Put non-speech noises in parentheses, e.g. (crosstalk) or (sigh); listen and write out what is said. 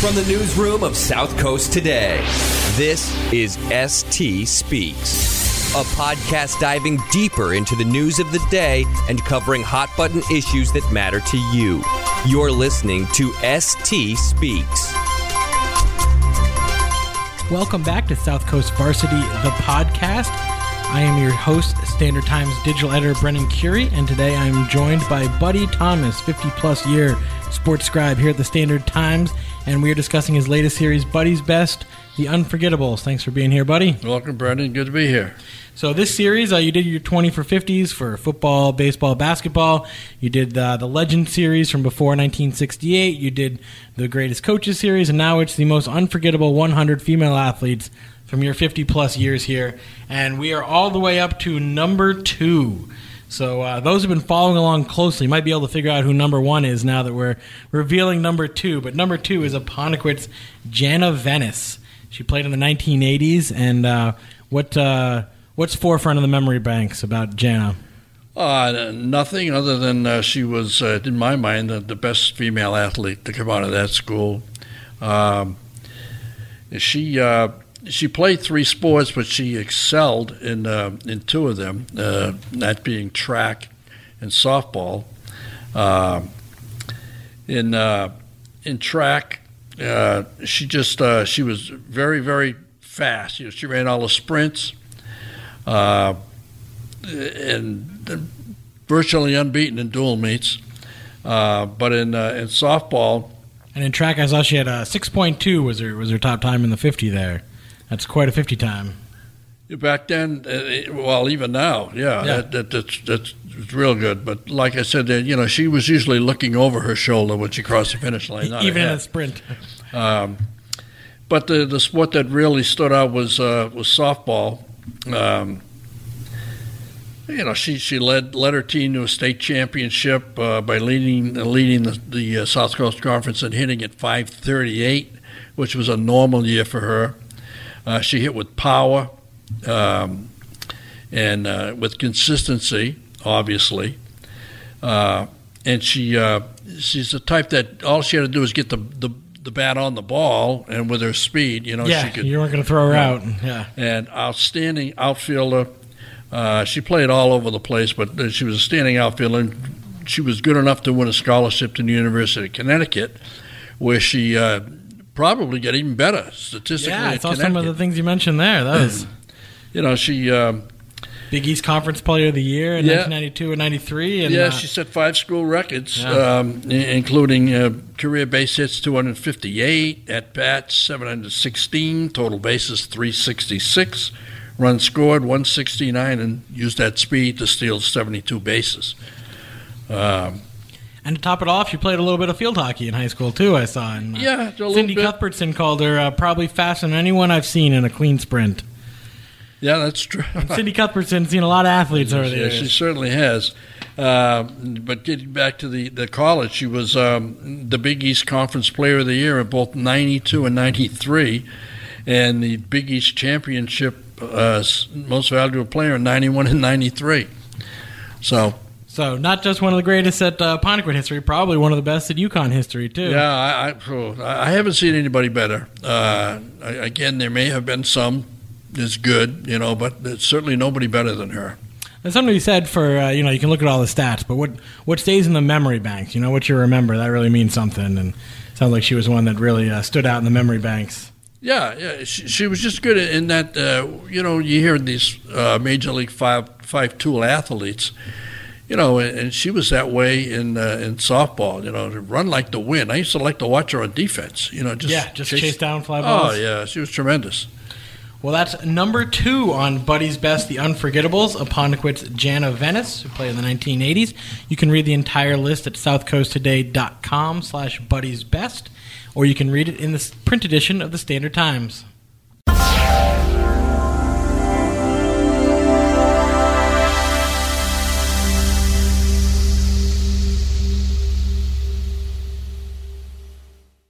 From the newsroom of South Coast Today, this is ST Speaks, a podcast diving deeper into the news of the day and covering hot button issues that matter to you. You're listening to ST Speaks. Welcome back to South Coast Varsity, the podcast. I am your host, Standard Times digital editor Brennan Curie, and today I'm joined by Buddy Thomas, 50 plus year sports scribe here at the Standard Times, and we are discussing his latest series, Buddy's Best, The Unforgettables. Thanks for being here, Buddy. Welcome, Brendan. Good to be here. So this series, uh, you did your 20 for 50s for football, baseball, basketball. You did uh, the Legend series from before 1968. You did the Greatest Coaches series, and now it's the most unforgettable 100 female athletes from your 50 plus years here. And we are all the way up to number two. So uh, those who have been following along closely might be able to figure out who number one is now that we're revealing number two. But number two is Apponequet's Jana Venice. She played in the 1980s, and uh, what uh, what's forefront of the memory banks about Jana? Uh, nothing other than uh, she was, uh, in my mind, the best female athlete to come out of that school. Um, she uh, she played three sports, but she excelled in uh, in two of them, uh, that being track and softball. Uh, in uh, in track, uh, she just uh, she was very very fast. You know, she ran all the sprints, and virtually unbeaten in dual meets. but in in softball. And in track, I saw she had a 6.2 was her was her top time in the 50 there. That's quite a 50 time. Back then, uh, well, even now, yeah, yeah. That, that, that's, that's real good. But like I said, uh, you know, she was usually looking over her shoulder when she crossed the finish line. even in a sprint. Um, but the the sport that really stood out was uh, was softball. Um, you know, she, she led led her team to a state championship uh, by leading leading the, the uh, South Coast Conference and hitting at 538, which was a normal year for her. Uh, she hit with power um, and uh, with consistency, obviously. Uh, and she uh, she's the type that all she had to do was get the, the the bat on the ball, and with her speed, you know, yeah, she could. You weren't going to throw her out. Yeah. And outstanding outfielder. Uh, she played all over the place, but she was a standing outfielder. She was good enough to win a scholarship to the University of Connecticut, where she uh, probably get even better statistically. Yeah, I saw some of the things you mentioned there. That was, (clears throat) you know, she. Um, Big East Conference Player of the Year in yeah. 1992 and 93. And, yeah, uh, she set five school records, yeah. um, including uh, career base hits 258, at bats 716, total bases 366, runs scored 169, and used that speed to steal 72 bases. Um, and to top it off, you played a little bit of field hockey in high school too. I saw. And, uh, yeah, Cindy bit. Cuthbertson called her uh, probably faster than anyone I've seen in a clean sprint. Yeah, that's true. Cindy Cuthbertson's seen a lot of athletes over there. Yeah, she certainly has. Uh, but getting back to the, the college, she was um, the Big East Conference Player of the Year in both 92 and 93, and the Big East Championship uh, Most Valuable Player in 91 and 93. So so not just one of the greatest at uh, Apponequet history, probably one of the best at UConn history too. Yeah, I, I, I haven't seen anybody better. Uh, again, there may have been some is good, you know, but there's certainly nobody better than her. There's something be said for uh, you know you can look at all the stats, but what what stays in the memory banks? You know what you remember that really means something, and sounds like she was one that really uh, stood out in the memory banks. Yeah, yeah, she, she was just good in that. Uh, you know, you hear these uh, major league five five tool athletes you know, and she was that way in uh, in softball. You know, to run like the wind. I used to like to watch her on defense. You know, just yeah, just chase, chase down fly balls. Oh yeah, she was tremendous. Well, that's number two on Buddy's Best, The Unforgettables, Apponequet's Jana Venice, who played in the 1980s. You can read the entire list at southcoasttoday.com slash Buddy's Best, or you can read it in the print edition of the Standard Times.